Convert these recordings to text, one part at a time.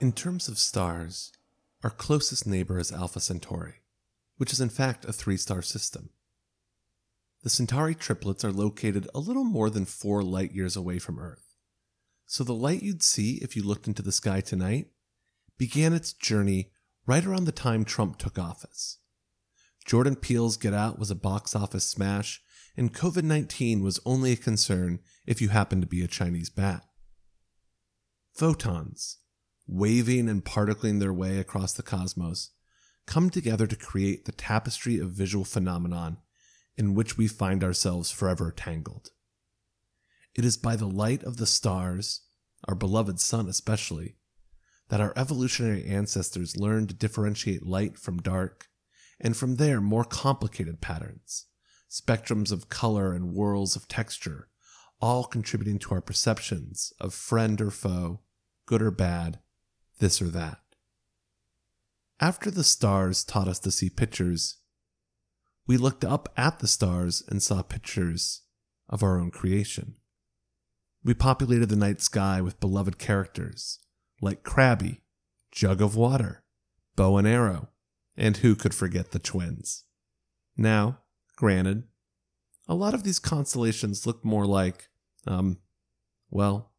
In terms of stars, our closest neighbor is Alpha Centauri, which is in fact a three star system. The Centauri triplets are located a little more than four light years away from Earth. So the light you'd see if you looked into the sky tonight began its journey right around the time Trump took office. Jordan Peele's Get Out was a box office smash, and COVID 19 was only a concern if you happened to be a Chinese bat. Photons, waving and particling their way across the cosmos, come together to create the tapestry of visual phenomenon in which we find ourselves forever tangled. It is by the light of the stars, our beloved sun especially, that our evolutionary ancestors learned to differentiate light from dark, and from there more complicated patterns, spectrums of color and whirls of texture, all contributing to our perceptions of friend or foe, good or bad, this or that. After the stars taught us to see pictures, we looked up at the stars and saw pictures of our own creation. We populated the night sky with beloved characters like Crabby, Jug of Water, Bow and Arrow, and who could forget the twins? Now, granted, a lot of these constellations look more like, um, well,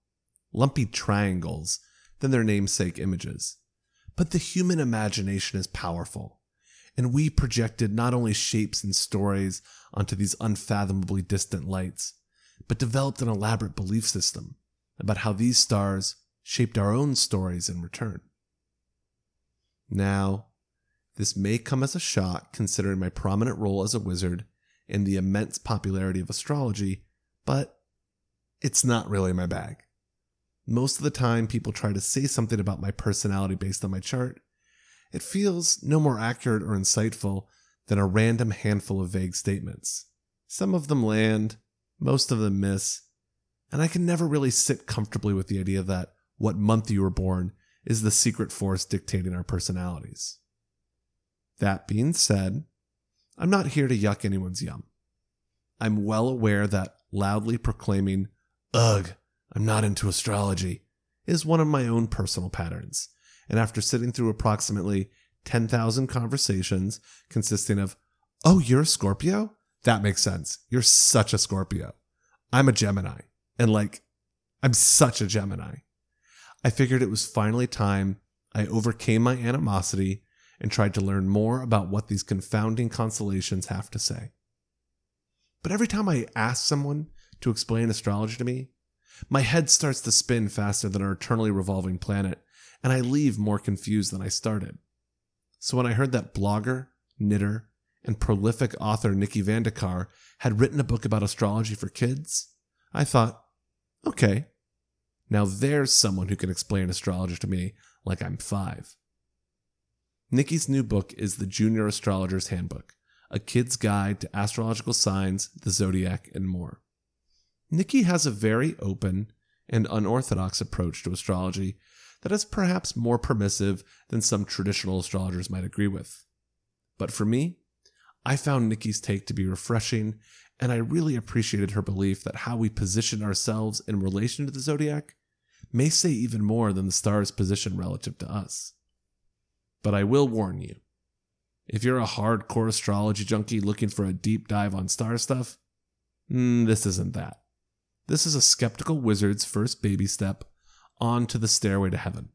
lumpy triangles than their namesake images. But the human imagination is powerful, and we projected not only shapes and stories onto these unfathomably distant lights, but developed an elaborate belief system about how these stars shaped our own stories in return. Now, this may come as a shock considering my prominent role as a wizard and the immense popularity of astrology, but it's not really my bag. Most of the time, people try to say something about my personality based on my chart. It feels no more accurate or insightful than a random handful of vague statements. Some of them land, most of them miss, and I can never really sit comfortably with the idea that what month you were born is the secret force dictating our personalities. That being said, I'm not here to yuck anyone's yum. I'm well aware that loudly proclaiming, ugh, I'm not into astrology, is one of my own personal patterns. And after sitting through approximately 10,000 conversations consisting of, oh, you're a Scorpio? That makes sense. You're such a Scorpio. I'm a Gemini. And like, I'm such a Gemini. I figured it was finally time I overcame my animosity and tried to learn more about what these confounding constellations have to say. But every time I ask someone to explain astrology to me, my head starts to spin faster than our eternally revolving planet, and I leave more confused than I started. So when I heard that blogger, knitter, and prolific author Nikki Van De Car had written a book about astrology for kids, I thought, okay, now there's someone who can explain astrology to me like I'm five. Nikki's new book is The Junior Astrologer's Handbook, a kid's guide to astrological signs, the zodiac, and more. Nikki has a very open and unorthodox approach to astrology that is perhaps more permissive than some traditional astrologers might agree with. But for me, I found Nikki's take to be refreshing, and I really appreciated her belief that how we position ourselves in relation to the zodiac may say even more than the star's position relative to us. But I will warn you if you're a hardcore astrology junkie looking for a deep dive on star stuff, mm, this isn't that. This is a skeptical wizard's first baby step onto the stairway to heaven.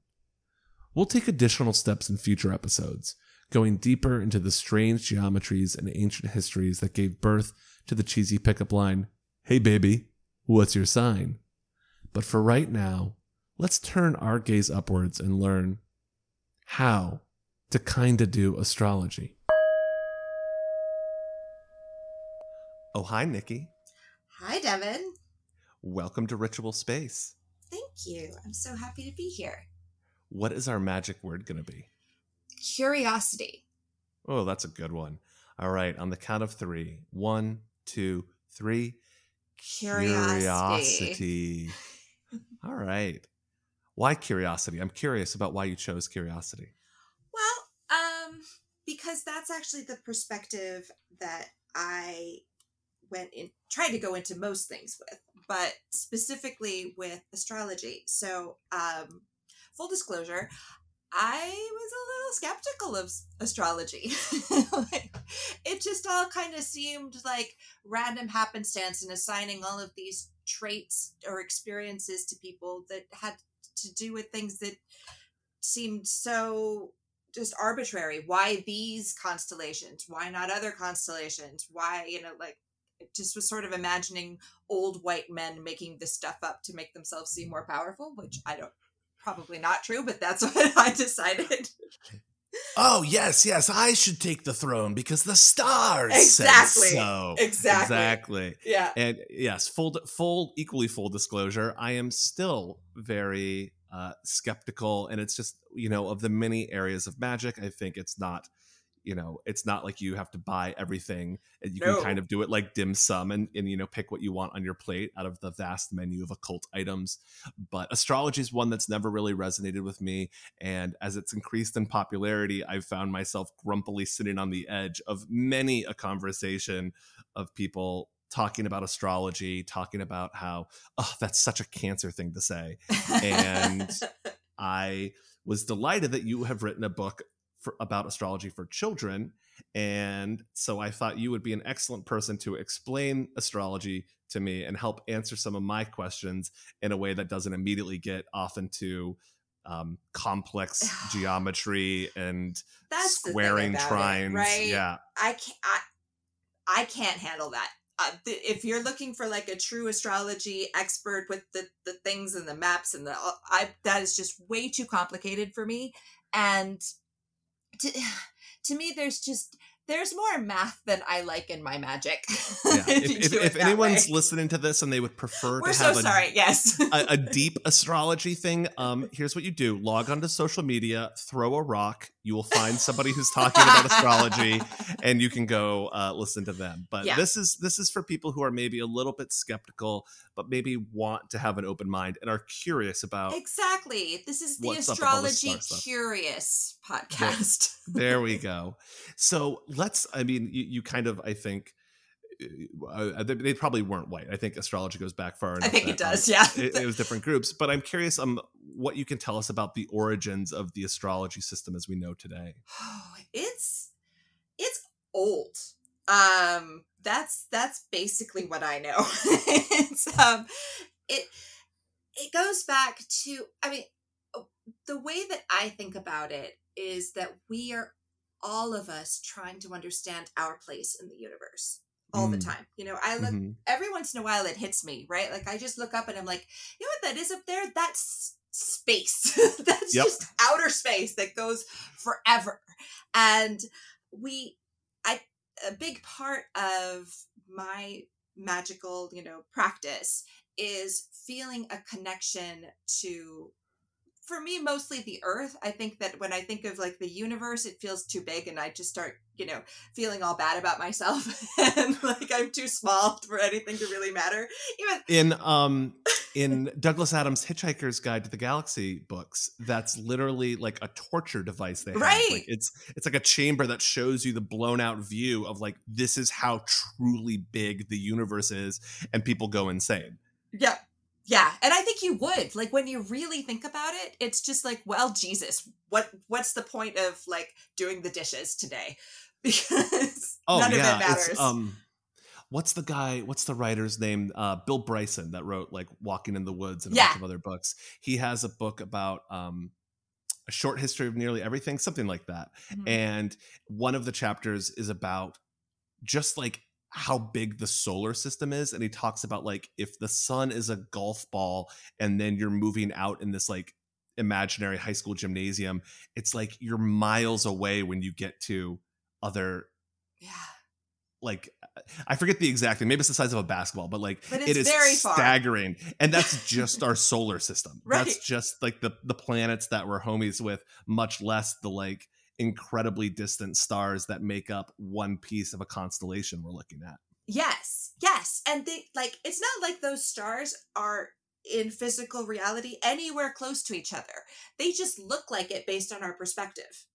We'll take additional steps in future episodes, going deeper into the strange geometries and ancient histories that gave birth to the cheesy pickup line, Hey baby, what's your sign? But for right now, let's turn our gaze upwards and learn how to kinda do astrology. Oh, hi, Nikki. Hi, Devin. Welcome to Ritual Space. Thank you. I'm so happy to be here. What is our magic word going to be? Curiosity. Oh, that's a good one. All right, on the count of three. One, two, three. Curiosity. Curiosity. All right. Why curiosity? I'm curious about why you chose curiosity. Well, um, because that's actually the perspective that I went in tried to go into most things with, but specifically with astrology. So, um, full disclosure, I was a little skeptical of astrology. It just all kind of seemed like random happenstance and assigning all of these traits or experiences to people that had to do with things that seemed so just arbitrary. Why these constellations? Why not other constellations? Why, you know, like it just was sort of imagining old white men making this stuff up to make themselves seem more powerful, which I don't probably not true, but that's what I decided. Oh, yes, yes, I should take the throne because the stars Exactly. so. Exactly. Exactly. Yeah. And yes, full, full, equally full disclosure. I am still very uh, skeptical, and it's just you know of the many areas of magic. I think it's not, you know, it's not like you have to buy everything. and You No. can kind of do it like dim sum, and and you know pick what you want on your plate out of the vast menu of occult items. But astrology is one that's never really resonated with me, and as it's increased in popularity, I've found myself grumpily sitting on the edge of many a conversation of people talking about astrology, talking about how, oh, that's such a cancer thing to say. And I was delighted that you have written a book for, about astrology for children. And so I thought you would be an excellent person to explain astrology to me and help answer some of my questions in a way that doesn't immediately get off into um, complex geometry and that's squaring about it, trines. right? Yeah. I can't. I, I can't handle that. Uh, th- if you're looking for like a true astrology expert with the the things and the maps and the, uh, I that is just way too complicated for me. And to to me, there's just there's more math than I like in my magic. Yeah. if if if, do it if that anyone's way. listening to this and they would prefer we're to so have a sorry. Yes. a, a deep astrology thing, um, here's what you do: log onto social media, throw a rock. You will find somebody who's talking about astrology, and you can go uh, listen to them. But Yeah. this is this is for people who are maybe a little bit skeptical, but maybe want to have an open mind and are curious about. Exactly. This is the What's up with all this astrology curious podcast. there we go. So let's. I mean, you, you kind of. I think. Uh, they, they probably weren't white. I think astrology goes back far enough. I think it um, does. Yeah. it, it was different groups. But I'm curious um what you can tell us about the origins of the astrology system as we know today. it's it's old um that's that's basically what i know it's um it it goes back to i mean uh, the way that i think about it is that we are all of us trying to understand our place in the universe all the Mm. time you know i look Mhm. every once in a while it hits me right like i just look up and i'm like you know what that is up there that's space that's Yep. just outer space that goes forever and we i a big part of my magical you know practice is feeling a connection to for me mostly the earth i think that when i think of like the universe it feels too big and i just start you know feeling all bad about myself and like i'm too small for anything to really matter even In um in Douglas Adams' Hitchhiker's Guide to the Galaxy books, that's literally like a torture device they have. Right. Like it's it's like a chamber that shows you the blown out view of like this is how truly big the universe is, and people go insane. Yeah. Yeah, and I think you would. Like when you really think about it, it's just like, well, Jesus, what what's the point of like doing the dishes today? Because Oh none yeah, of it matters. um what's the guy what's the writer's name uh bill bryson that wrote like walking in the woods and a Yeah. bunch of other books he has a book about um a short history of nearly everything something like that Mhm. and one of the chapters is about just like how big the solar system is and he talks about like if the sun is a golf ball and then you're moving out in this like imaginary high school gymnasium it's like you're miles away when you get to other yeah. like I forget the exact thing. Maybe it's the size of a basketball, but like But it is very far. staggering. And that's just our solar system. Right. That's just like the the planets that we're homies with, much less the like incredibly distant stars that make up one piece of a constellation we're looking at. Yes, yes. And they like it's not like those stars are in physical reality anywhere close to each other. They just look like it based on our perspective.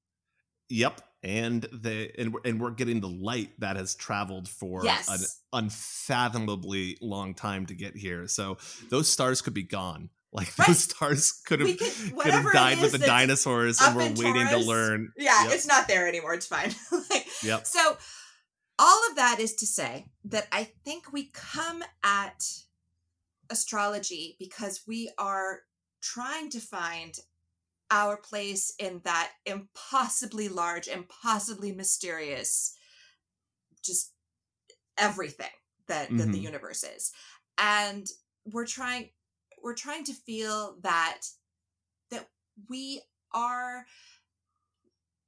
Yep. And the and we're, and we're getting the light that has traveled for an unfathomably long time to get here. So those stars could be gone. Like Right. those stars could have could have died with the dinosaurs and we're in waiting to learn. Yeah, Yep. it's not there anymore. It's fine. Like, Yep. So, all of that is to say that I think we come at astrology because we are trying to find our place in that impossibly large, impossibly mysterious, just everything that, that the Mhm. universe is. And we're trying we're trying to feel that that we are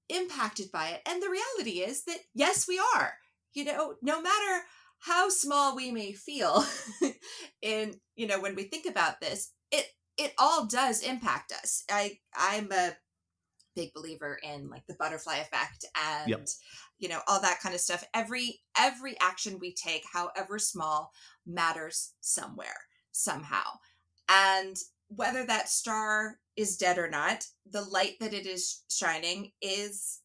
impacted by it. And the reality is that yes, we are. You know, no matter how small we may feel in, you know, when we think about this, it it all does impact us. I I'm a big believer in like the butterfly effect and Yep. you know all that kind of stuff every every action we take however small matters somewhere somehow and whether that star is dead or not the light that it is shining is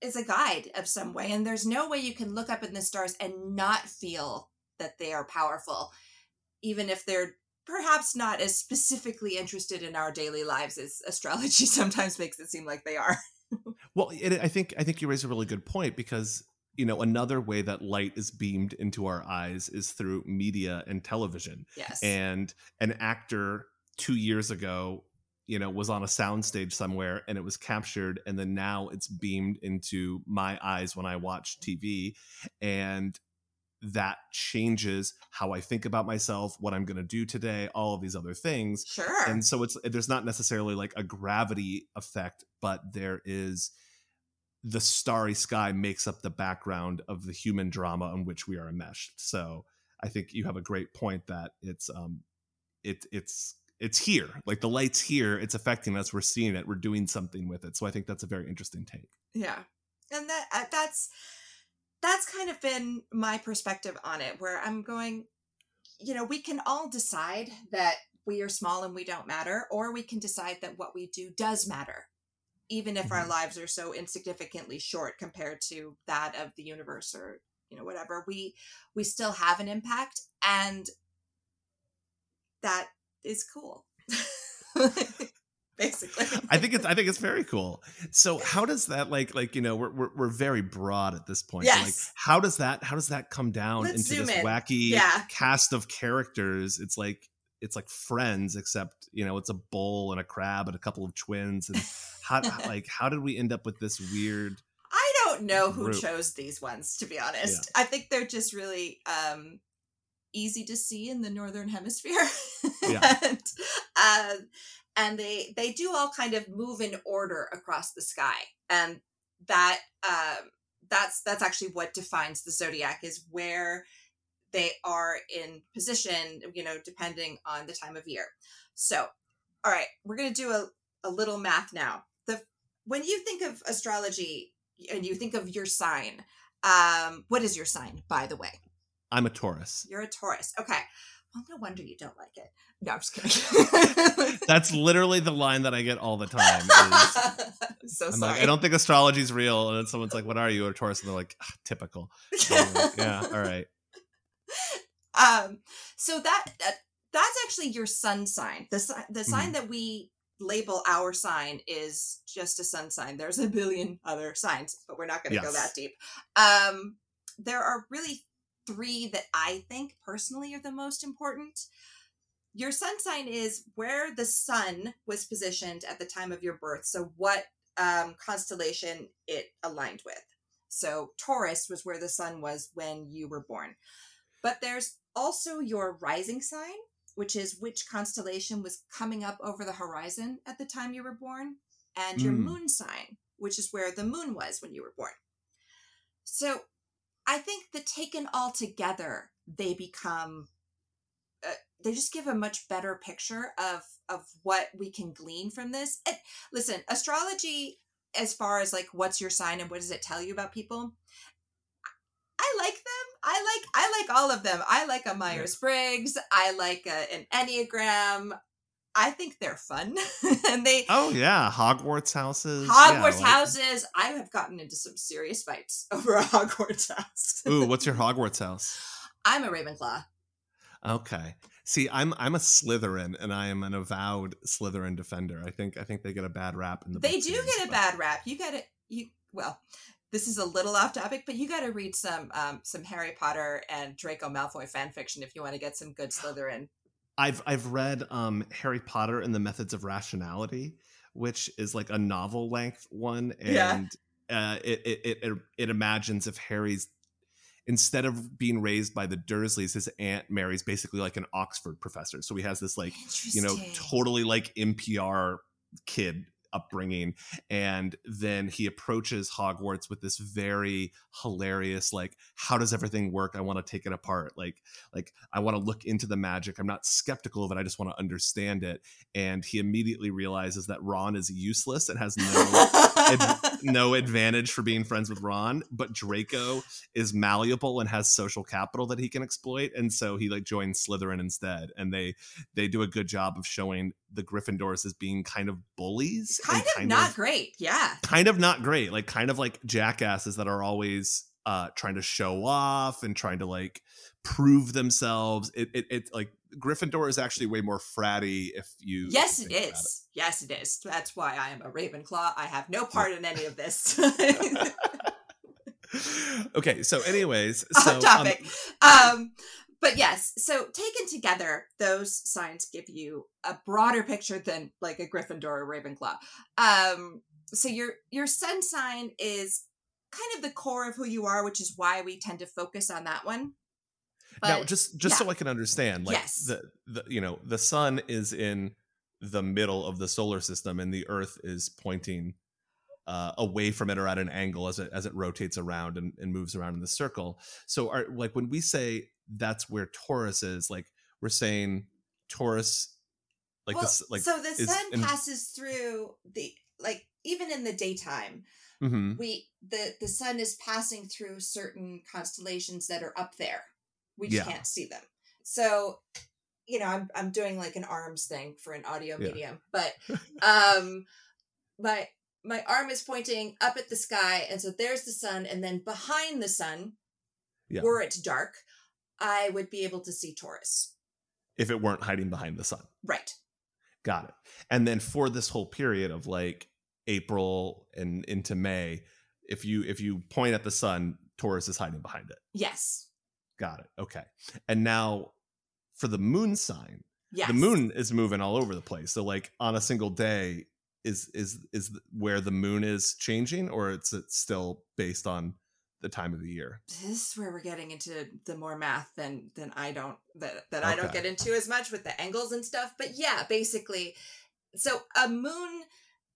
is a guide of some way. And there's no way you can look up in the stars and not feel that they are powerful even if they're perhaps not as specifically interested in our daily lives as astrology sometimes makes it seem like they are. Well, it, I think I think you raise a really good point because you know another way that light is beamed into our eyes is through media and television. yes. And an actor two years ago, you know, was on a soundstage somewhere and it was captured, and then now it's beamed into my eyes when I watch TV, and that changes how I think about myself, what I'm going to do today, all of these other things. Sure. And so it's there's not necessarily like a gravity effect but there is the starry sky makes up the background of the human drama in which we are enmeshed. So i think you have a great point that it's um it it's it's here. Like the light's here. It's affecting us. We're seeing it. We're doing something with it. So i think that's a very interesting take. Yeah. And that uh, that's that's kind of been my perspective on it where I'm going you know, we can all decide that we are small and we don't matter or we can decide that what we do does matter even if our Mhm. lives are so insignificantly short compared to that of the universe or you know whatever we we still have an impact and that is cool basically I think it's I think it's very cool. So how does that like like you know we're we're, we're very broad at this point. So, like Yes. how does that how does that come down Let's into this in. wacky Yeah. cast of characters? It's like it's like Friends, except you know it's a bull and a crab and a couple of twins. And how like how did we end up with this weird? I don't know who chose these ones, to be honest. I think they're just really um, easy to see in the northern hemisphere, Yeah. and uh, and they they do all kind of move in order across the sky, and that um, that's that's actually what defines the zodiac is where they are in position, you know, depending on the time of year. So, all right, we're gonna do a, a little math now. The when you think of astrology and you think of your sign, um, what is your sign, by the way? I'm a Taurus. You're a Taurus. Okay. Well, no wonder you don't like it. No, I'm just kidding. That's literally the line that I get all the time. Is, so I'm sorry. like, I don't think astrology is real, and then someone's like, "What are you?" A Taurus, and they're like, ah, "Typical." Like, yeah, all right. um so that, that that's actually your sun sign. The the sign Mm-hmm. that we label our sign is just a sun sign. There's a billion other signs but we're not going to go that deep. Um there are really three that i think personally are the most important. Your sun sign is where the sun was positioned at the time of your birth so what um constellation it aligned with. So taurus was where the sun was when you were born but there's also your rising sign which is which constellation was coming up over the horizon at the time you were born, and your Mm. moon sign, which is where the moon was when you were born. So I think that taken all together, they become uh, they just give a much better picture of of what we can glean from this. And listen, astrology as far as like what's your sign and what does it tell you about people? I like. I like I like all of them. I like a Myers Briggs. I like a, an Enneagram. I think they're fun, and they Oh yeah, Hogwarts houses. yeah, Hogwarts like- houses. I have gotten into some serious fights over a Hogwarts house. Ooh, what's your Hogwarts house? I'm a Ravenclaw. Okay. See, I'm I'm a Slytherin, and I am an avowed Slytherin defender. I think I think they get a bad rap in the. They do series, get a but- bad rap. You got to you well. This is a little off topic, but you got to read some um, some Harry Potter and Draco Malfoy fan fiction if you want to get some good Slytherin. I've I've read um Harry Potter and the Methods of Rationality, which is like a novel length one, Yeah. and uh, it, it it it imagines if Harry's instead of being raised by the Dursleys, his aunt Mary's basically like an Oxford professor, so he has this like you know totally like NPR kid upbringing and then he approaches hogwarts with this very hilarious like how does everything work? I want to take it apart. Like like i want to look into the magic. I'm not skeptical of it i just want to understand it. And he immediately realizes that ron is useless and has no ad- no advantage for being friends with ron but draco is malleable and has social capital that he can exploit and so he like joins slytherin instead and they they do a good job of showing the Gryffindors as being kind of bullies, kind and of not great. Yeah. kind of not great, like kind of like jackasses that are always uh trying to show off and trying to like prove themselves. It it, it like Gryffindor is actually way more fratty if you Yes, it is. Yes, it is. That's why I am a Ravenclaw. I have no part in any of this. okay, so anyways, Off so um, topic. Um, but yes, so taken together, those signs give you a broader picture than like a Gryffindor or Ravenclaw. Um, so your your sun sign is kind of the core of who you are, which is why we tend to focus on that one. now just just yeah. so I can understand, like Yes. the the you know the sun is in the middle of the solar system and the Earth is pointing uh, away from it or at an angle as it as it rotates around and, and moves around in the circle. So, are like when we say that's where Taurus is, like we're saying Taurus, like well, this, like so the is sun passes through the like even in the daytime mhm. we the the sun is passing through certain constellations that are up there we just Yeah. can't see them so you know i'm i'm doing like an arms thing for an audio Yeah. medium but um my my arm is pointing up at the sky and so there's the sun and then behind the sun Yeah. were it dark i would be able to see taurus if it weren't hiding behind the sun. right Got it. And then for this whole period of like April and into May, if you if you point at the sun, Taurus is hiding behind it. yes Got it. Okay. And now for the moon sign, yes the moon is moving all over the place. So like on a single day is is is where the moon is changing or it's it's still based on the time of the year. this is where we're getting into the more math than than I don't that that I don't get into as much with the angles and stuff. But yeah, basically, so a moon,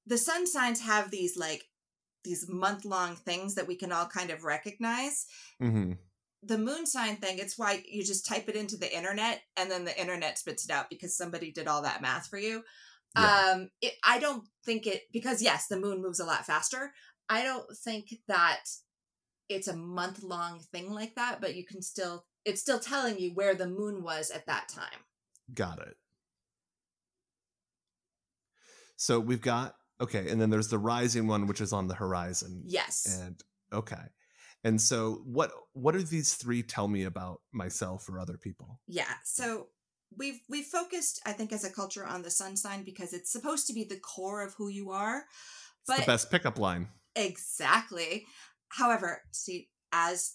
the sun signs have these like these month long things that we can all kind of recognize. Mm-hmm. The moon sign thing, it's why you just type it into the internet and then the internet spits it out because somebody did all that math for you. Yeah. Um, it, I don't think it because yes, the moon moves a lot faster. I don't think that it's a month long thing like that, but you can still it's still telling you where the moon was at that time. Got it. So we've got okay, and then there's the rising one, which is on the horizon. Yes. And okay. And so what what do these three tell me about myself or other people? yeah. So we've we've focused, I think, as a culture on the sun sign because it's supposed to be the core of who you are. It's the best pickup line. exactly. However, see, as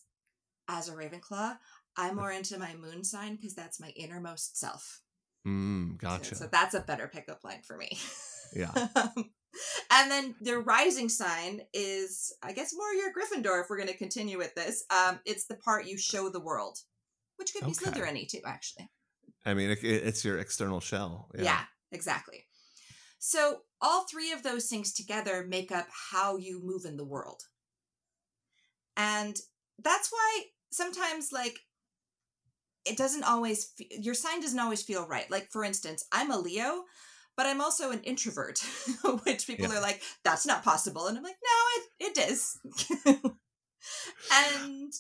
as a Ravenclaw, I'm more into my moon sign because that's my innermost self. Mm, So- gotcha. So that's a better pickup line for me. Yeah. and then the rising sign is, I guess, more your Gryffindor if we're going to continue with this. Um, it's the part you show the world, which could be Okay. Slytherin too, actually. I mean, it, it's your external shell. Yeah. Yeah. exactly. So all three of those things together make up how you move in the world. And that's why sometimes like it doesn't always fe- your sign doesn't always feel right. Like for instance, I'm a Leo, but I'm also an introvert, which people Yeah. are like that's not possible and I'm like no, it it is. and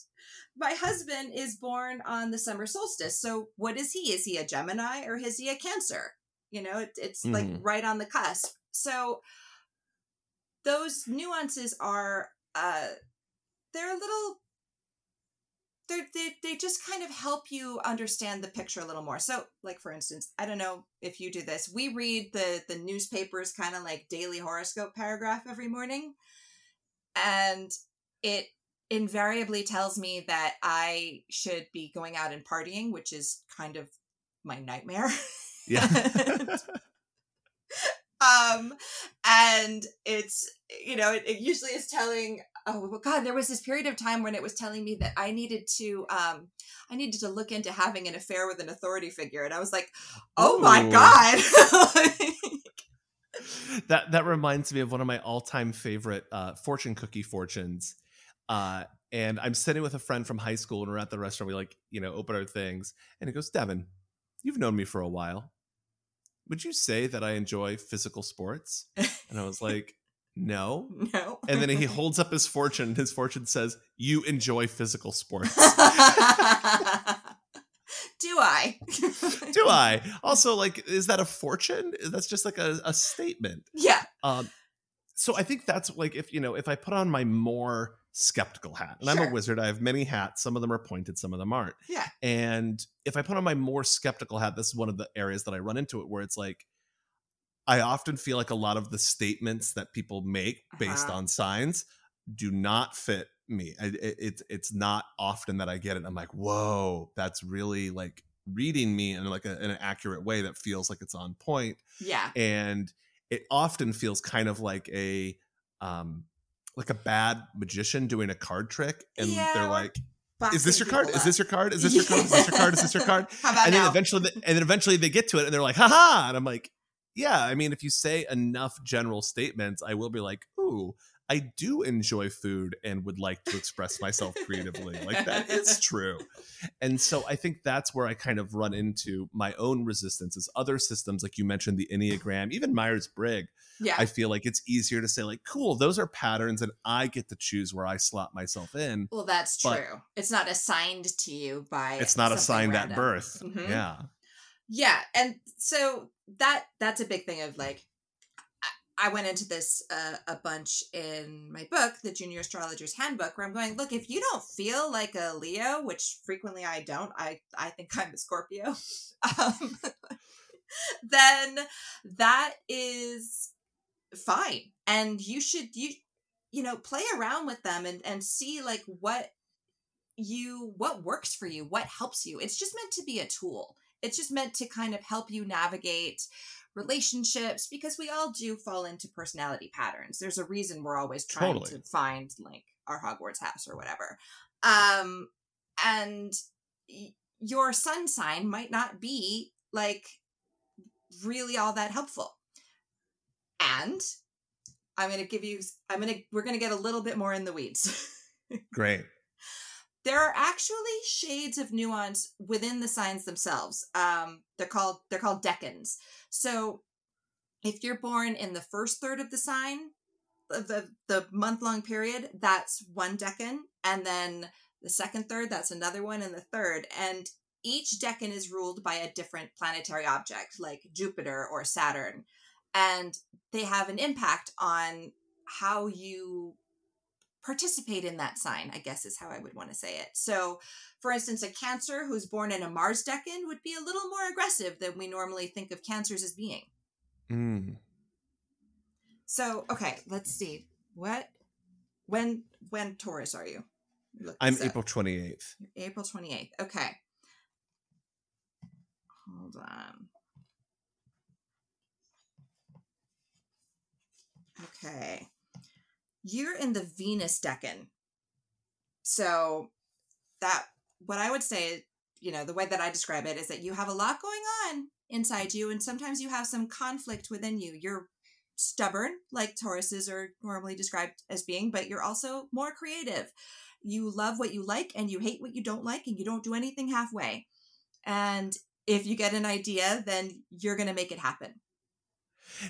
my husband is born on the summer solstice. So what is he? Is he a Gemini or is he a Cancer? You know, it, it's like Mhm. right on the cusp. So those nuances are uh they're a little they're, they they just kind of help you understand the picture a little more. So, like for instance, I don't know if you do this. We read the the newspapers kind of like daily horoscope paragraph every morning, and it invariably tells me that I should be going out and partying, which is kind of my nightmare. Yeah. um and it's you know it, it usually is telling oh god there was this period of time when it was telling me that i needed to um i needed to look into having an affair with an authority figure and i was like oh my god that that reminds me of one of my all-time favorite uh, fortune cookie fortunes. Uh, and I'm sitting with a friend from high school, and we're at the restaurant. We like, you know, open our things, and he goes, "Devin, you've known me for a while. Would you say that I enjoy physical sports?" And I was like, "No." no And then he holds up his fortune. And his fortune says, "You enjoy physical sports." do i Do I? Also, like, is that a fortune? That's just like a, a statement. yeah Um, so I think that's like if you know if I put on my more skeptical hat, and I'm a wizard, I have many hats. Some of them are pointed, some of them aren't. Yeah. And if I put on my more skeptical hat, this is one of the areas that I run into it where it's like I often feel like a lot of the statements that people make based Uh-huh. on signs do not fit me. I, it, it's it's not often that I get it. I'm like, whoa, that's really like reading me in like a, in an accurate way that feels like it's on point yeah and it often feels kind of like a um like a bad magician doing a card trick and Yeah, they're like is this your card? Is this your card? Is this your card? Is this your card? Is this your card? And then now? eventually they, and then eventually they get to it and they're like haha and i'm like yeah i mean if you say enough general statements i will be like ooh i do enjoy food and would like to express myself creatively like that is true and so i think that's where i kind of run into my own resistance is other systems like you mentioned the enneagram even myers-briggs yeah I feel like it's easier to say like, cool, those are patterns, and I get to choose where I slot myself in. Well, that's true. It's not assigned to you by. It's not assigned at random. birth. Mhm. Yeah, Yeah, and so that that's a big thing of like. I- went into this uh, a bunch in my book, The Junior Astrologer's Handbook, where I'm going, look, if you don't feel like a Leo, which frequently I don't, I I think I'm a Scorpio, um, then that is fine, and you should you you know play around with them and and see like what you what works for you what helps you. It's just meant to be a tool. It's just meant to kind of help you navigate relationships because we all do fall into personality patterns there's a reason we're always trying Totally. to find like our hogwarts house or whatever um and y- your sun sign might not be like really all that helpful and i'm going to give you i'm going to we're going to get a little bit more in the weeds great. There are actually shades of nuance within the signs themselves. Um, they're called they're called decans. So if you're born in the first third of the sign, the the month long period, that's one decan, and then the second third, that's another one, and the third, and each decan is ruled by a different planetary object, like Jupiter or Saturn, and they have an impact on how you participate in that sign, I guess is how I would want to say it. So, for instance, a Cancer who's born in a Mars decan would be a little more aggressive than we normally think of Cancers as being. Mm. So, okay, let's see. What when when Taurus are you? I'm. April 28th. April 28th. Okay. Hold on. Okay. You're in the Venus decan. So that what I would say you know, the way that I describe it is that you have a lot going on inside you, and sometimes you have some conflict within you. You're stubborn, like Tauruses are normally described as being, but you're also more creative. You love what you like and you hate what you don't like, and you don't do anything halfway. And if you get an idea, then you're going to make it happen.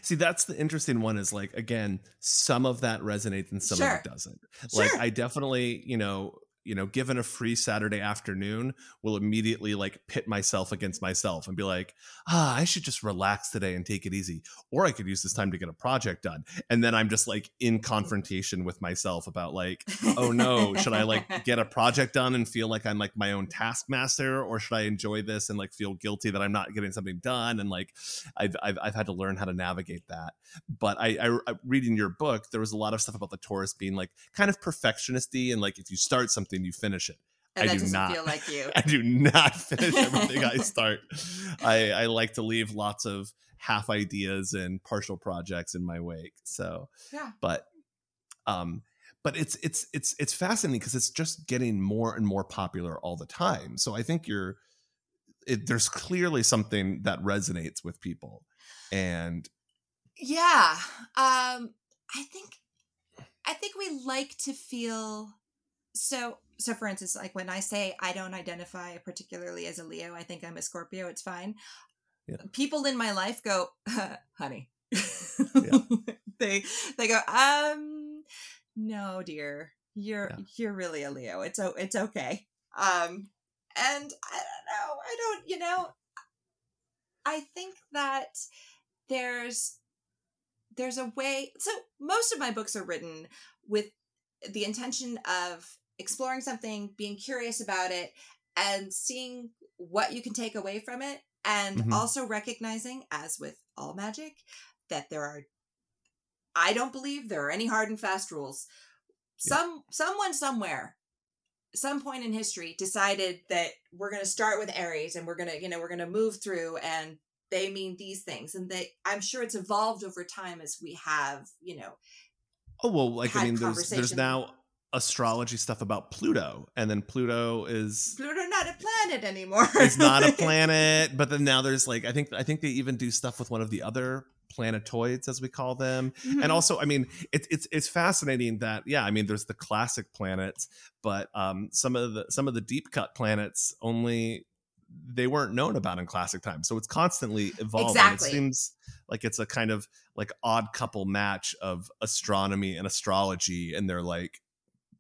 See, that's the interesting one is like, again, some of that resonates and some sure. of it doesn't. Sure. Like, I definitely, you know, you know, given a free Saturday afternoon, will immediately like pit myself against myself and be like, ah, I should just relax today and take it easy. Or I could use this time to get a project done. And then I'm just like in confrontation with myself about like, oh no, should I like get a project done and feel like I'm like my own taskmaster? Or should I enjoy this and like feel guilty that I'm not getting something done? And like, I've, I've, I've had to learn how to navigate that. But I, I, I reading your book, there was a lot of stuff about the Taurus being like kind of perfectionisty. And like, if you start something, something, you finish it. And I do not feel like you. I do not finish everything I start. I, I like to leave lots of half ideas and partial projects in my wake. So yeah. But um but it's it's it's it's fascinating because it's just getting more and more popular all the time. So I think you're it, there's clearly something that resonates with people. And yeah. Um I think I think we like to feel so so for instance like when i say i don't identify particularly as a leo i think i'm a scorpio it's fine yeah. people in my life go honey yeah. they they go um no dear you're yeah. you're really a leo it's it's okay um and i don't know i don't you know i think that there's there's a way so most of my books are written with the intention of exploring something, being curious about it, and seeing what you can take away from it. And mm-hmm. also recognizing, as with all magic, that there are, I don't believe there are any hard and fast rules. Yeah. Some someone somewhere some point in history decided that we're going to start with aries and we're going to you know we're going to move through and they mean these things and they i'm sure it's evolved over time as we have you know oh well like i mean there's there's now astrology stuff about Pluto, and then Pluto is Pluto not a planet anymore. it's not a planet, but then now there's like I think I think they even do stuff with one of the other planetoids as we call them mm-hmm. and also i mean it's it's it's fascinating that yeah i mean there's the classic planets but um some of the some of the deep cut planets only they weren't known about in classic times so it's constantly evolving exactly. it seems like it's a kind of like odd couple match of astronomy and astrology and they're like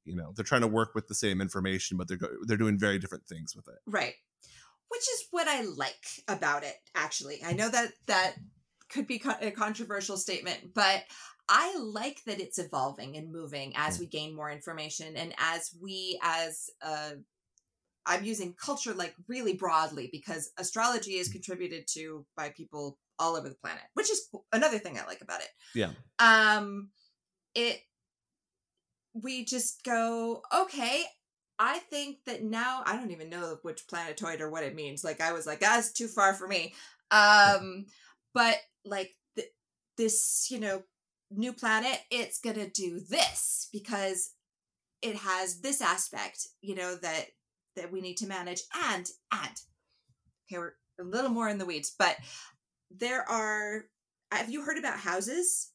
you know they're trying to work with the same information but they're go- they're doing very different things with it. Right. Which is what i like about it actually. I know that that could be a controversial statement but i like that it's evolving and moving as we gain more information and as we as uh i'm using culture like really broadly because astrology is contributed to by people all over the planet which is another thing i like about it. Yeah. Um it we just go, okay, I think that now I don't even know which planetoid or what it means. Like I was like, that's too far for me. Um, but like th- this, you know, new planet, it's gonna do this because it has this aspect, you know, that that we need to manage. And and okay, we're a little more in the weeds, but there are. Have you heard about houses?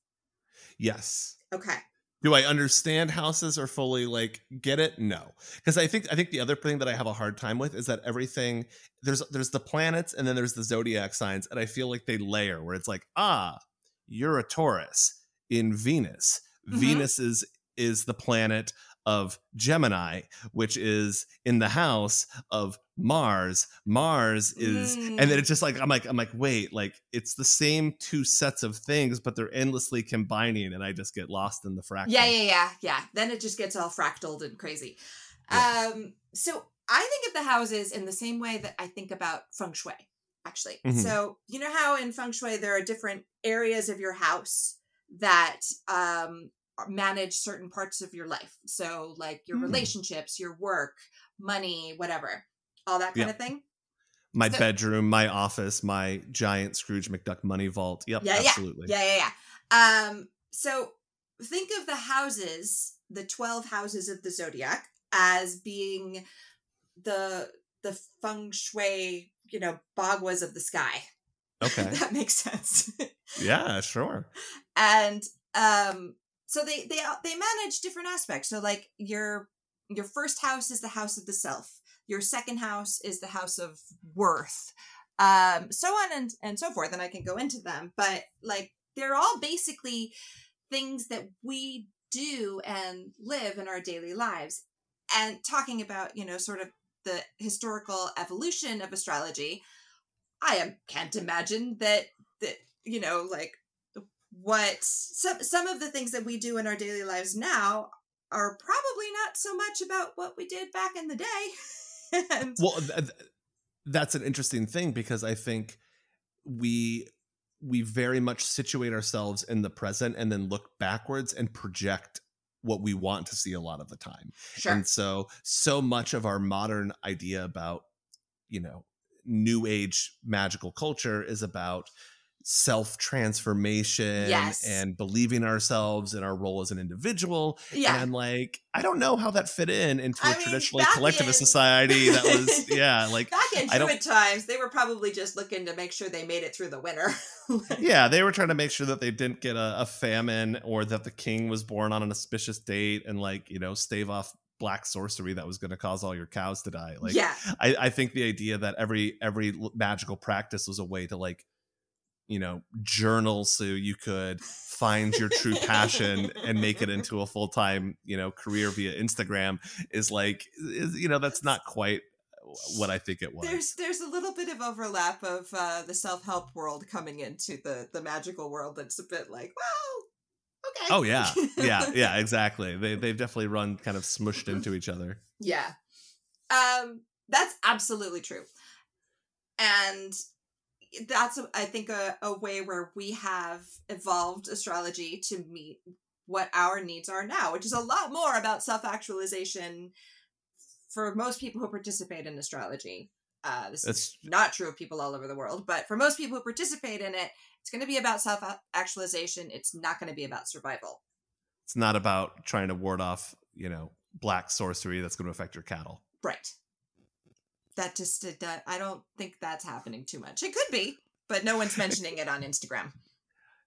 Yes. Okay do I understand houses or fully like get it? No, because I think I think the other thing that I have a hard time with is that everything there's there's the planets and then there's the zodiac signs, and I feel like they layer where it's like ah, you're a Taurus in Venus. Mm-hmm. Venus is is the planet of Gemini, which is in the house of Mars. Mars is, mm. and then it's just like I'm like I'm like wait, like it's the same two sets of things, but they're endlessly combining, and I just get lost in the fractal. Yeah, yeah, yeah, yeah. Then it just gets all fractaled and crazy. Yeah. Um, so I think of the houses in the same way that I think about feng shui. Actually, mm-hmm. so you know how in feng shui there are different areas of your house that um manage certain parts of your life. So, like your mm. relationships, your work, money, whatever, all that kind yeah. of thing. My so, bedroom, my office, my giant Scrooge McDuck money vault. Yep, yeah, absolutely. Yeah, yeah, yeah. Um, so think of the houses, the 12 houses of the zodiac, as being the the feng shui, you know, baguas of the sky. Okay. that makes sense. yeah, sure. and um so they they they manage different aspects. So like your your first house is the house of the self. Your second house is the house of worth. Um so on and and so forth and I can go into them, but like they're all basically things that we do and live in our daily lives. And talking about, you know, sort of the historical evolution of astrology, I am, can't imagine that that you know like what some some of the things that we do in our daily lives now are probably not so much about what we did back in the day. and Well, th- th- that's an interesting thing because I think we we very much situate ourselves in the present and then look backwards and project what we want to see a lot of the time. sure, And so so much of our modern idea about, you know, new age magical culture is about self transformation Yes. and believing ourselves in our role as an individual. yeah, And like, I don't know how that fit in into a I mean, traditionally collectivist in- society that was, yeah, like, back in Druid times, they were probably just looking to make sure they made it through the winter. yeah, they were trying to make sure that they didn't get a, a famine or that the king was born on an auspicious date and, like, you know, stave off black sorcery that was going to cause all your cows to die. Like, yeah, I, I think the idea that every every magical practice was a way to like you know journal so you could find your true passion and make it into a full-time you know career via instagram is like is, you know that's not quite what i think it was there's there's a little bit of overlap of uh, the self help world coming into the the magical world. That's a bit like, well, okay. oh yeah yeah yeah exactly they, they've definitely run kind of smushed into each other Yeah. Um that's absolutely true. And that's I think a, a way where we have evolved astrology to meet what our needs are now, which is a lot more about self-actualization for most people who participate in astrology. Uh, this is not true of people all over the world, but for most people who participate in it, it's going to be about self actualization. It's not going to be about survival. it's not about trying to ward off you know black sorcery that's going to affect your cattle Right. That just that, I don't think that's happening too much. It could be, but no one's mentioning it on Instagram.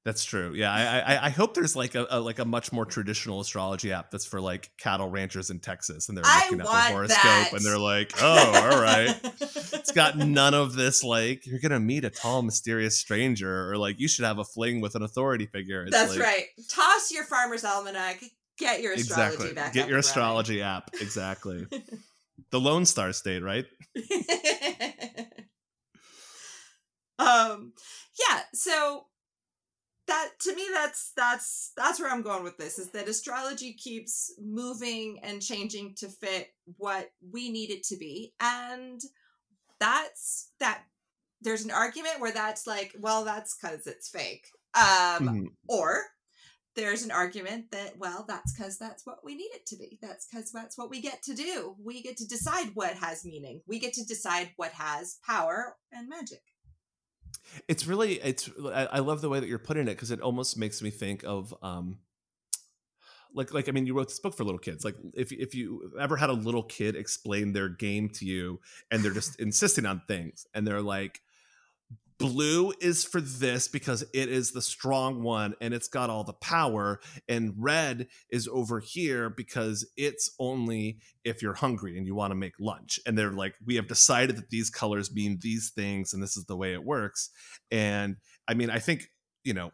That's true. Yeah, I, I I hope there's like a, a like a much more traditional astrology app that's for like cattle ranchers in Texas, and they're I looking at want their horoscope, that. and they're like, "Oh, all right." It's got none of this like you're gonna meet a tall, mysterious stranger, or like you should have a fling with an authority figure. It's That's like, right. Toss your farmer's almanac. Get your astrology Exactly. back. Get your astrology app. Exactly. the Lone Star State, right? um. Yeah. So that to me that's that's that's where i'm going with this is that astrology keeps moving and changing to fit what we need it to be and that's that there's an argument where that's like well that's because it's fake um Mhm. or there's an argument that well that's because that's what we need it to be. That's because that's what we get to do. We get to decide what has meaning. We get to decide what has power and magic. It's really it's I, love the way that you're putting it because it almost makes me think of um like like I mean you wrote this book for little kids. Like if if you ever had a little kid explain their game to you and they're just insisting on things and they're like blue is for this because it is the strong one and it's got all the power and red is over here because it's only if you're hungry and you want to make lunch. And they're like we have decided that these colors mean these things and this is the way it works. And i mean i think you know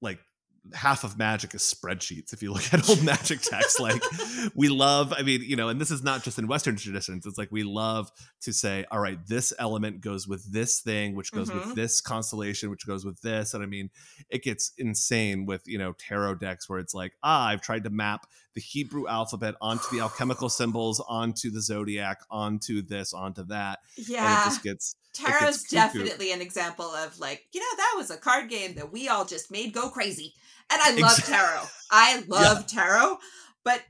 like half of magic is spreadsheets if you look at old magic texts like we love i mean you know and this is not just in western traditions it's like we love to say all right this element goes with this thing which goes Mhm. with this constellation which goes with this and i mean it gets insane with you know tarot decks where it's like ah i've tried to map the hebrew alphabet onto the alchemical symbols onto the zodiac onto this onto that and it yeah just gets Tarot's definitely an example of like, you know, that was a card game that we all just made go crazy. And I love Exa- tarot. I love tarot, but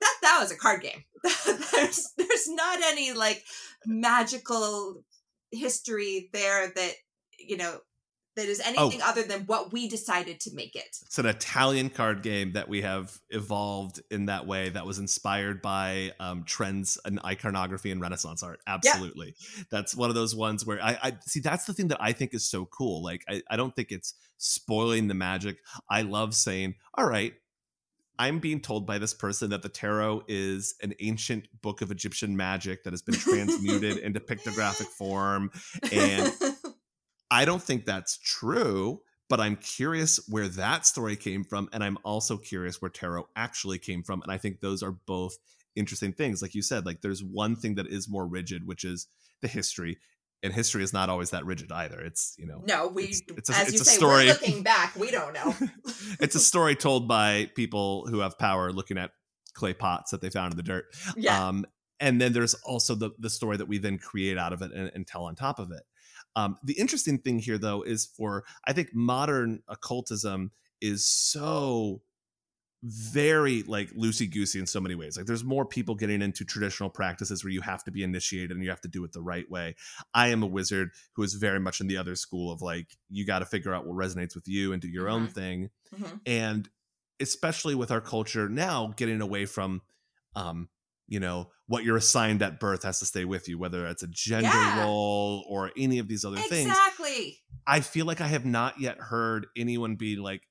that that was a card game. there's there's not any like magical history there that you know that is anything oh. other than what we decided to make it. It's an Italian card game that we have evolved in that way that was inspired by um, trends and iconography and Renaissance art. Absolutely. That's one of those ones where I, I, see that's the thing that I think is so cool. Like, I, I don't think it's spoiling the magic. I love saying, all right, I'm being told by this person that the tarot is an ancient book of Egyptian magic that has been transmuted into pictographic form. And I don't think that's true, but I'm curious where that story came from. And I'm also curious where tarot actually came from. And I think those are both interesting things. Like you said, like there's one thing that is more rigid, which is the history. And history is not always that rigid either. It's you know no, we it's, it's a, as you say, story. we're looking back. We don't know. it's a story told by people who have power, looking at clay pots that they found in the dirt. Yeah. Um, and then there's also the the story that we then create out of it and, and tell on top of it. Um, the interesting thing here, though, is for I think modern occultism is so very like loosey goosey in so many ways. Like there's more people getting into traditional practices where you have to be initiated and you have to do it the right way. I am a wizard who is very much in the other school of like you got to figure out what resonates with you and do your mm-hmm. own thing. Mm-hmm. And especially with our culture now getting away from um you know what you're assigned at birth has to stay with you whether it's a gender yeah. role or any of these other exactly. things exactly i feel like i have not yet heard anyone be like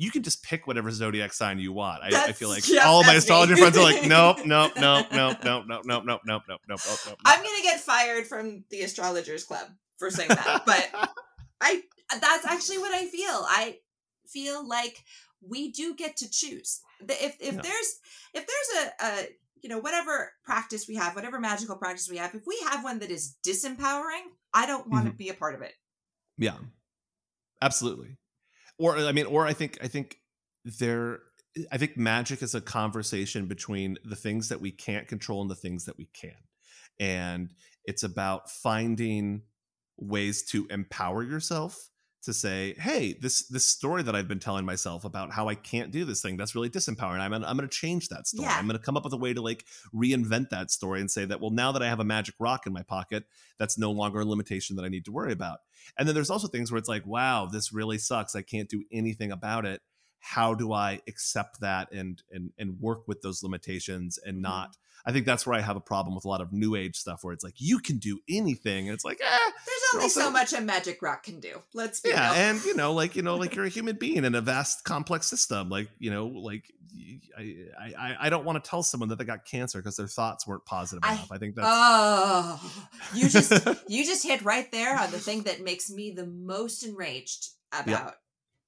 you can just pick whatever zodiac sign you want. I, I feel like yeah, all my astrologer friends are like, nope, nope, nope, nope, nope, nope, nope, nope, nope, nope, nope, nope. I'm gonna get fired from the astrologers club for saying that, but I that's actually what I feel. I feel like we do get to choose. If if yeah. there's if there's a, a you know, whatever practice we have, whatever magical practice we have, if we have one that is disempowering, I don't want mm-hmm. to be a part of it. Yeah. Absolutely. Or I mean, or I think I think there I think magic is a conversation between the things that we can't control and the things that we can. And it's about finding ways to empower yourself to say, hey, this this story that I've been telling myself about how I can't do this thing, that's really disempowering. I'm, I'm going to change that story. Yeah. I'm going to come up with a way to like reinvent that story and say that, well, now that I have a magic rock in my pocket, that's no longer a limitation that I need to worry about. And then there's also things where it's like, wow, this really sucks. I can't do anything about it. How do I accept that and and and work with those limitations and mm-hmm. not I think that's where I have a problem with a lot of new age stuff where it's like you can do anything and it's like eh, there's only also, so much a magic rock can do. Let's be yeah, real. and you know, like you know, like you're a human being in a vast complex system. Like you know, like I I, I don't want to tell someone that they got cancer because their thoughts weren't positive I, enough. I think that's oh you just you just hit right there on the thing that makes me the most enraged about yep.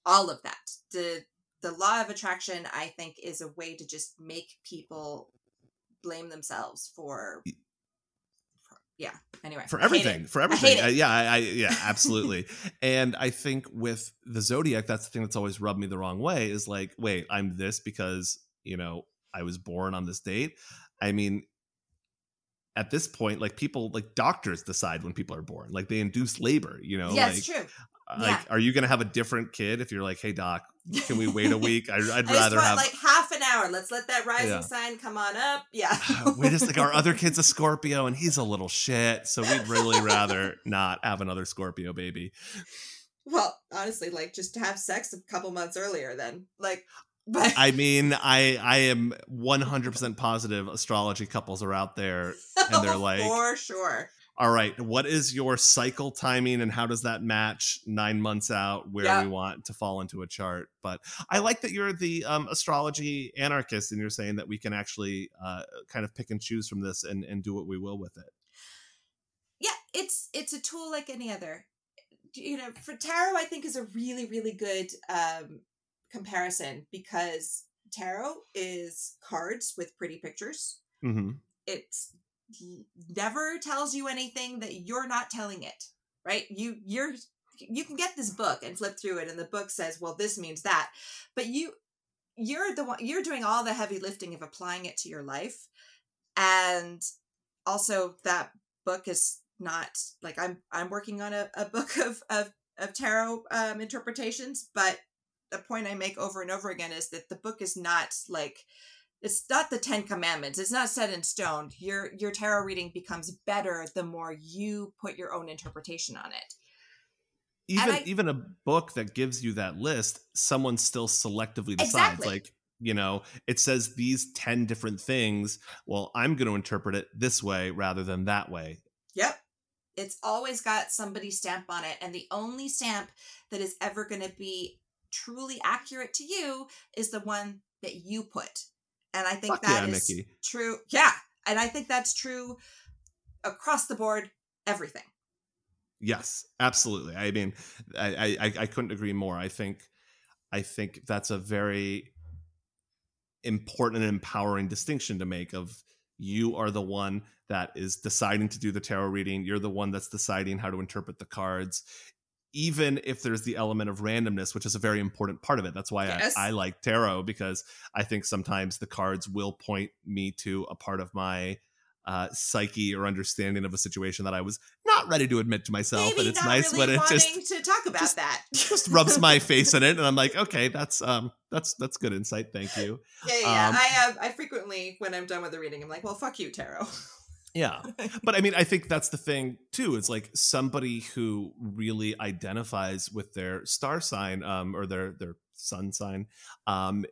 all of that. The the law of attraction, I think, is a way to just make people blame themselves for, yeah anyway for everything for everything. I uh, yeah I, I, yeah absolutely. And i think with the zodiac that's the thing that's always rubbed me the wrong way is like wait i'm this because you know i was born on this date? I mean at this point like people like doctors decide when people are born. Like they induce labor you know yeah like, true. like yeah. are you gonna have a different kid if you're like hey doc can we wait a week? I, would rather want, have like half hour. Let's let that rising yeah. sign come on up. Yeah. We just like our other kid's a scorpio and he's a little shit so we'd really rather not have another scorpio baby. Well honestly like just to have sex a couple months earlier then like but I mean, I I am 100% positive astrology couples are out there and they're like For sure all right, what is your cycle timing and how does that match nine months out where yeah. we want to fall into a chart? But I like that you're the um, astrology anarchist and you're saying that we can actually uh, kind of pick and choose from this and, and do what we will with it. Yeah, it's it's a tool like any other. You know, for tarot, I think is a really really good um, comparison because tarot is cards with pretty pictures. Mm-hmm. It's never tells you anything that you're not telling it right? You you're you can get this book and flip through it and the book says well this means that but you you're the one you're doing all the heavy lifting of applying it to your life and also that book is not like i'm i'm working on a, a book of of, of tarot um, interpretations but the point i make over and over again is that the book is not like it's not the Ten Commandments. It's not set in stone. Your your tarot reading becomes better the more you put your own interpretation on it. even I- even a book that gives you that list, someone still selectively decides. Exactly. Like you know, it says these ten different things. Well, I'm going to interpret it this way rather than that way. Yep. It's always got somebody's stamp on it. And the only stamp that is ever going to be truly accurate to you is the one that you put. And I think Fuck that yeah, is Nikki. true. Yeah. And I think that's true across the board, everything. Yes, absolutely. I mean, I, I I couldn't agree more. I think I think that's a very important and empowering distinction to make of you are the one that is deciding to do the tarot reading you're the one that's deciding how to interpret the cards even if there's the element of randomness which is a very important part of it that's why Yes. I, I like tarot because i think sometimes the cards will point me to a part of my uh, psyche or understanding of a situation that i was not ready to admit to myself Maybe and it's not nice really when it wanting just to talk about just- that. just rubs my face in it and i'm like okay that's um that's that's good insight thank you Yeah, yeah. yeah. Um, I have. I frequently, when I'm done with the reading, I'm like, "Well, fuck you, tarot." yeah. But i mean i think that's the thing too. It's like somebody who really identifies with their star sign um or their their sun sign um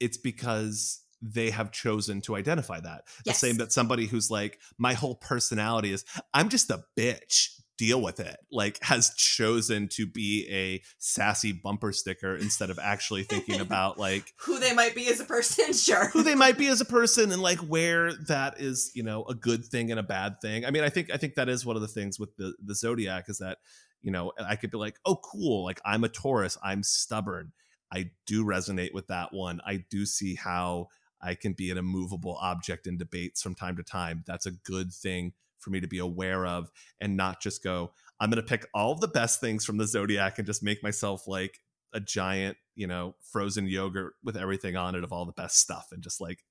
it's because they have chosen to identify that. The same that somebody who's like my whole personality is i'm just a bitch deal with it like has chosen to be a sassy bumper sticker instead of actually thinking about like Who they might be as a person, sure. who they might be as a person and like where that is you know a good thing and a bad thing. I mean i think i think that is one of the things with the the zodiac is that you know i could be like oh cool like i'm a taurus i'm stubborn. I do resonate with that one. I do see how i can be an immovable object in debates from time to time. That's a good thing for me to be aware of and not just go i'm going to pick all the best things from the zodiac and just make myself like a giant, you know, frozen yogurt with everything on it of all the best stuff and just like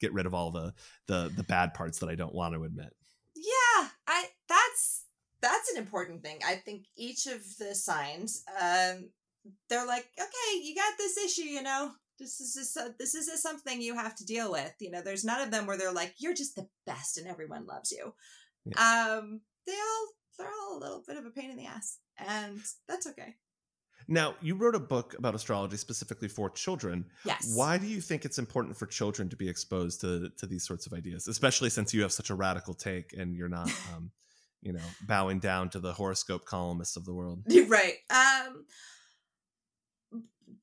get rid of all the the the bad parts that I don't want to admit. Yeah, I that's that's an important thing. I think each of the signs, um, they're like, okay, you got this issue, you know. This is a, this is just something you have to deal with. You know, there's none of them where they're like, you're just the best and everyone loves you. Um, they all they're all a little bit of a pain in the ass, and that's okay. Now, you wrote a book about astrology specifically for children. Yes. Why do you think it's important for children to be exposed to to these sorts of ideas, especially since you have such a radical take and you're not um, you know, bowing down to the horoscope columnists of the world? Right. Um,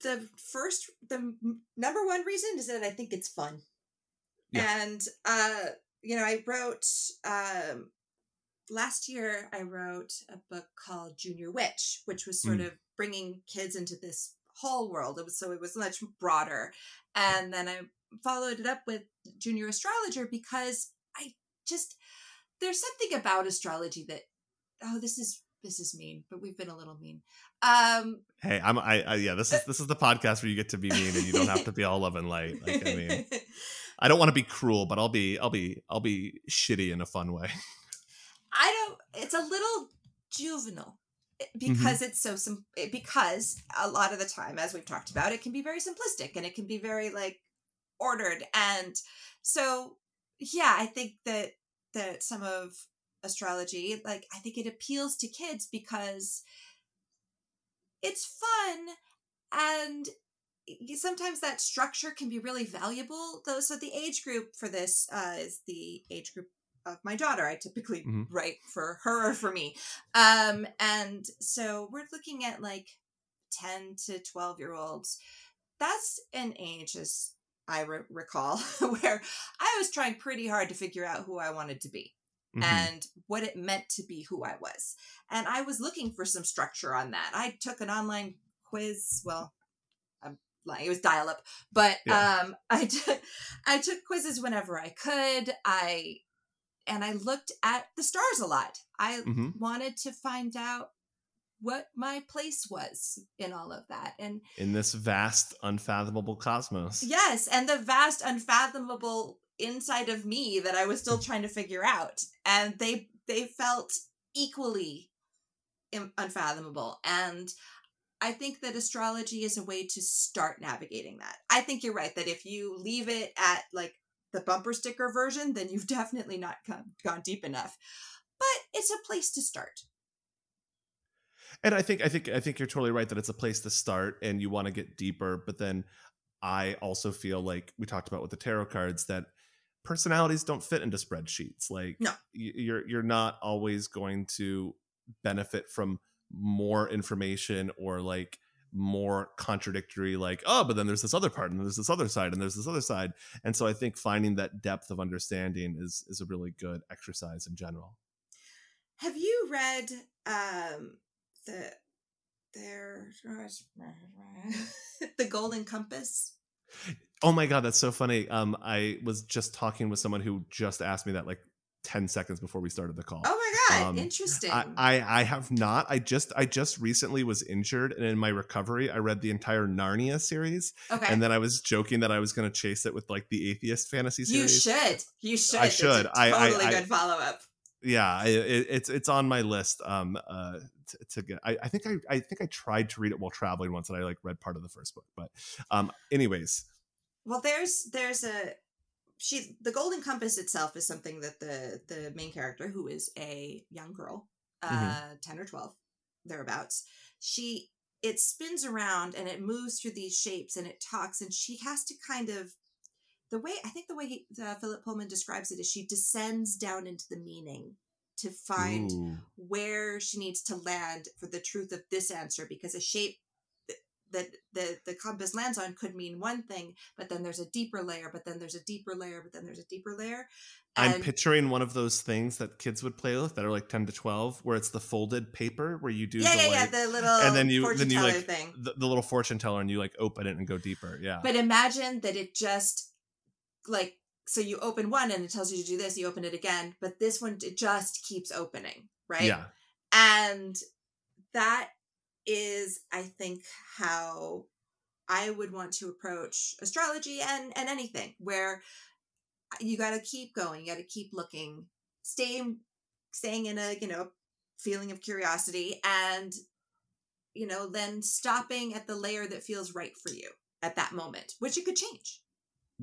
the first, the number one reason is that I think it's fun. Yeah. And, uh, you know, I wrote, um, last year I wrote a book called Junior Witch, which was sort Mm. of bringing kids into this whole world. It was, so it was much broader. And then I followed it up with Junior Astrologer because I just, there's something about astrology that, oh, this is, this is mean, but we've been a little mean. Um, Hey, I'm I, I yeah, this is this is the podcast where you get to be mean and you don't have to be all love and light. Like I mean, I don't want to be cruel, but I'll be I'll be I'll be shitty in a fun way. I don't. It's a little juvenile eh, because it's so sim- because a lot of the time, as we've talked about, it can be very simplistic and it can be very like ordered, and so yeah, I think that that some of astrology, like I think it appeals to kids because it's fun and sometimes that structure can be really valuable though so the age group for this uh, is the age group of my daughter i typically Mhm. write for her or for me um and so we're looking at like 10 to 12 year olds that's an age as i re- recall where i was trying pretty hard to figure out who i wanted to be Mhm. and what it meant to be who I was. And I was looking for some structure on that. I took an online quiz. Well, lying. It was dial up, but Yeah. um, I took I took quizzes whenever I could. I and I looked at the stars a lot. I Mhm. wanted to find out what my place was in all of that and in this vast, unfathomable cosmos. Yes, and the vast, unfathomable inside of me that I was still trying to figure out, and they they felt equally unfathomable. And I think that astrology is a way to start navigating that. I think you're right that if you leave it at like the bumper sticker version, then you've definitely not gone, gone deep enough. But it's a place to start. and I think I think I think you're totally right that it's a place to start, and you want to get deeper. But then I also feel like we talked about with the tarot cards that personalities don't fit into spreadsheets. Like No. you're you're not always going to benefit from more information or like more contradictory like oh but then there's this other part and there's this other side and there's this other side and so i think finding that depth of understanding is is a really good exercise in general Have you read um the there the Golden Compass? Oh my god, that's so funny. Um, I was just talking with someone who just asked me that like ten seconds before we started the call. Oh my god, Um, interesting. I, I I have not. I just I just recently was injured, and in my recovery, I read the entire Narnia series, okay. and then I was joking that I was going to chase it with like the atheist fantasy series. you should. You should. I should. I- I- totally I- good follow up. Yeah, it, it's it's on my list. Um, uh, to, to get. I, I think I I think I tried to read it while traveling once, and I like read part of the first book. But um, anyways, Well, there's there's a she the Golden Compass itself is something that the the main character who is a young girl, uh, Mm-hmm. ten or twelve, thereabouts, she it spins around and it moves through these shapes and it talks and she has to kind of the way I think the way he, uh, Philip Pullman describes it is she descends down into the meaning to find Ooh. where she needs to land for the truth of this answer because a shape that the the compass lands on could mean one thing but then there's a deeper layer but then there's a deeper layer but then there's a deeper layer I'm picturing one of those things that kids would play with that are like 10 to 12 where it's the folded paper where you do yeah the yeah yeah the little and then you- fortune then you, teller like, thing the, the little fortune teller and you like open it and go deeper. Yeah. but imagine that it just like so you open one and it tells you to do this you open it again but this one it just keeps opening right Yeah. and that is i think how i would want to approach astrology and and anything where uh, you got to keep going you got to keep looking staying staying in a you know feeling of curiosity and you know then stopping at the layer that feels right for you at that moment which it could change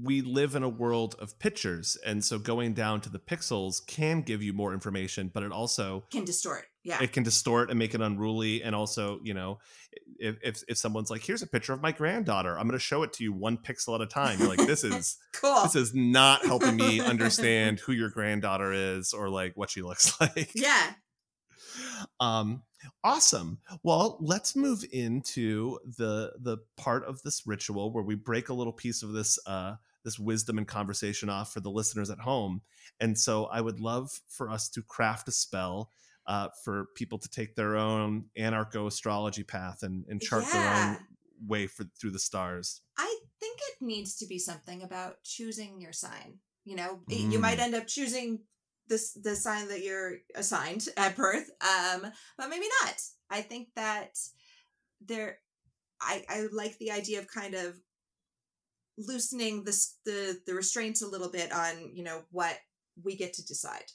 We live in a world of pictures. And so going down to the pixels can give you more information, but it also can distort yeah it can distort and make it unruly. And also, you know, if, if, if someone's like, here's a picture of my granddaughter, I'm going to show it to you one pixel at a time. You're like, this is cool this is not helping me understand who your granddaughter is or like what she looks like. yeah um awesome well let's move into the the part of this ritual where we break a little piece of this uh this wisdom and conversation off for the listeners at home and so i would love for us to craft a spell uh, for people to take their own anarcho astrology path and, and chart their own way for through the stars I think it needs to be something about choosing your sign. You know, you might Mm. end up choosing this the sign that you're assigned at birth, um, but maybe not. I think that there, I I like the idea of kind of loosening this the the restraints a little bit on you know what we get to decide.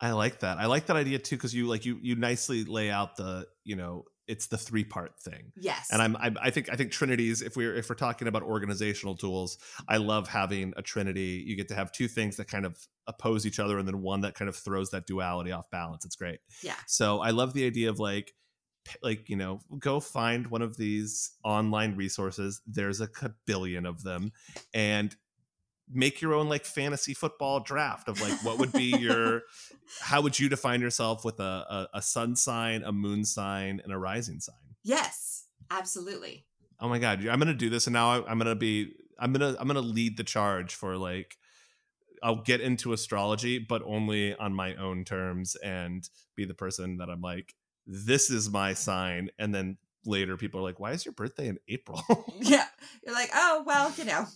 I like that. I like that idea too because you like you you nicely lay out the you know it's the three part thing. Yes, And I'm, I'm I think I think trinities if we're if we're talking about organizational tools, I love having a trinity. You get to have two things that kind of oppose each other and then one that kind of throws that duality off balance. It's great. Yeah. So I love the idea of like like you know go find one of these online resources there's a billion of them and make your own like fantasy football draft of like what would be your how would you define yourself with a, a, a sun sign a moon sign and a rising sign? Yes, absolutely. oh my god i'm gonna do this and now I- i'm gonna be i'm gonna i'm gonna lead the charge for like i'll get into astrology but only on my own terms and be the person that i'm like this is my sign and then later people are like why is your birthday in april? Yeah, you're like, oh well, you know,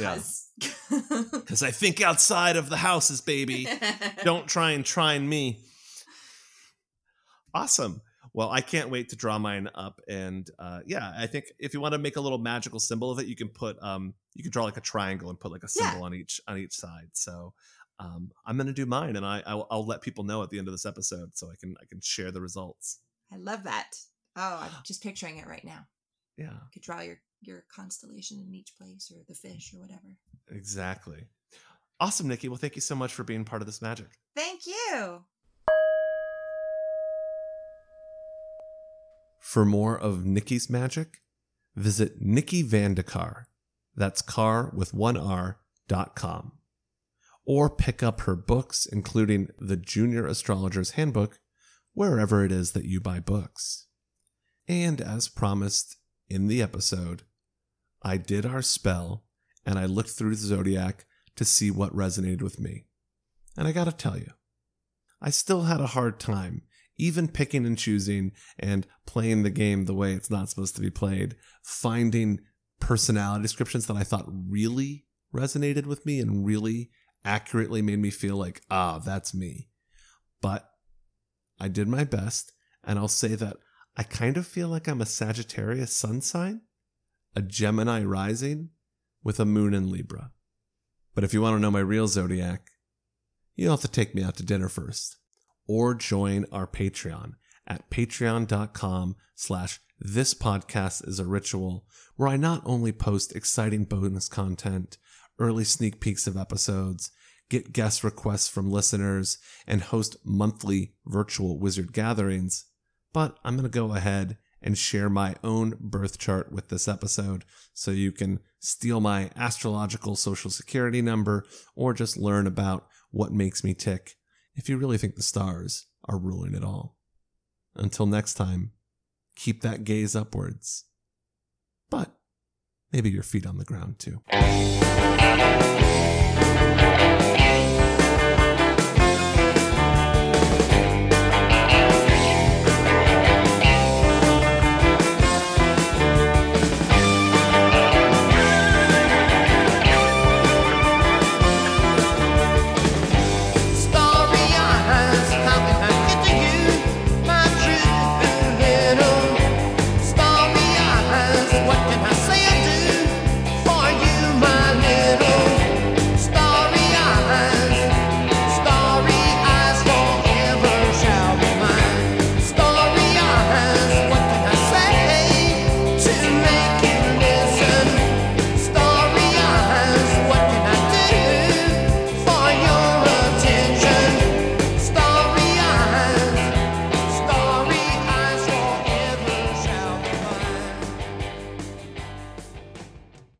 yeah. 'cause- because i think outside of the houses baby. Don't try and try and me. Awesome. Well i can't wait to draw mine up and uh, yeah i think if you want to make a little magical symbol of it you can put um you can draw like a triangle and put like a Yeah. symbol on each on each side. So um i'm gonna do mine and i I'll, I'll let people know at the end of this episode so i can i can share the results. I love that. Oh, I'm just picturing it right now. yeah. You could draw your your constellation in each place, or the fish, or whatever. exactly awesome nikki well thank you so much for being part of this magic Thank you. For more of Nikki's magic, visit Nikki Van De Car. That's car with one R dot com. Or pick up her books, including the Junior Astrologer's Handbook, wherever it is that you buy books. And as promised in the episode, I did our spell and I looked through the zodiac to see what resonated with me. And I gotta tell you, I still had a hard time even picking and choosing and playing the game the way it's not supposed to be played, finding personality descriptions that I thought really resonated with me and really accurately made me feel like, ah, that's me. But I did my best, and I'll say that I kind of feel like I'm a Sagittarius sun sign, a Gemini rising, with a moon in Libra. But if you want to know my real zodiac, you'll have to take me out to dinner first or join our Patreon at patreon.com slash this podcast is a ritual where I not only post exciting bonus content, early sneak peeks of episodes, get guest requests from listeners, and host monthly virtual wizard gatherings, but I'm going to go ahead and share my own birth chart with this episode so you can steal my astrological social security number or just learn about what makes me tick if you really think the stars are ruling it all. Until next time, keep that gaze upwards. But maybe your feet on the ground too.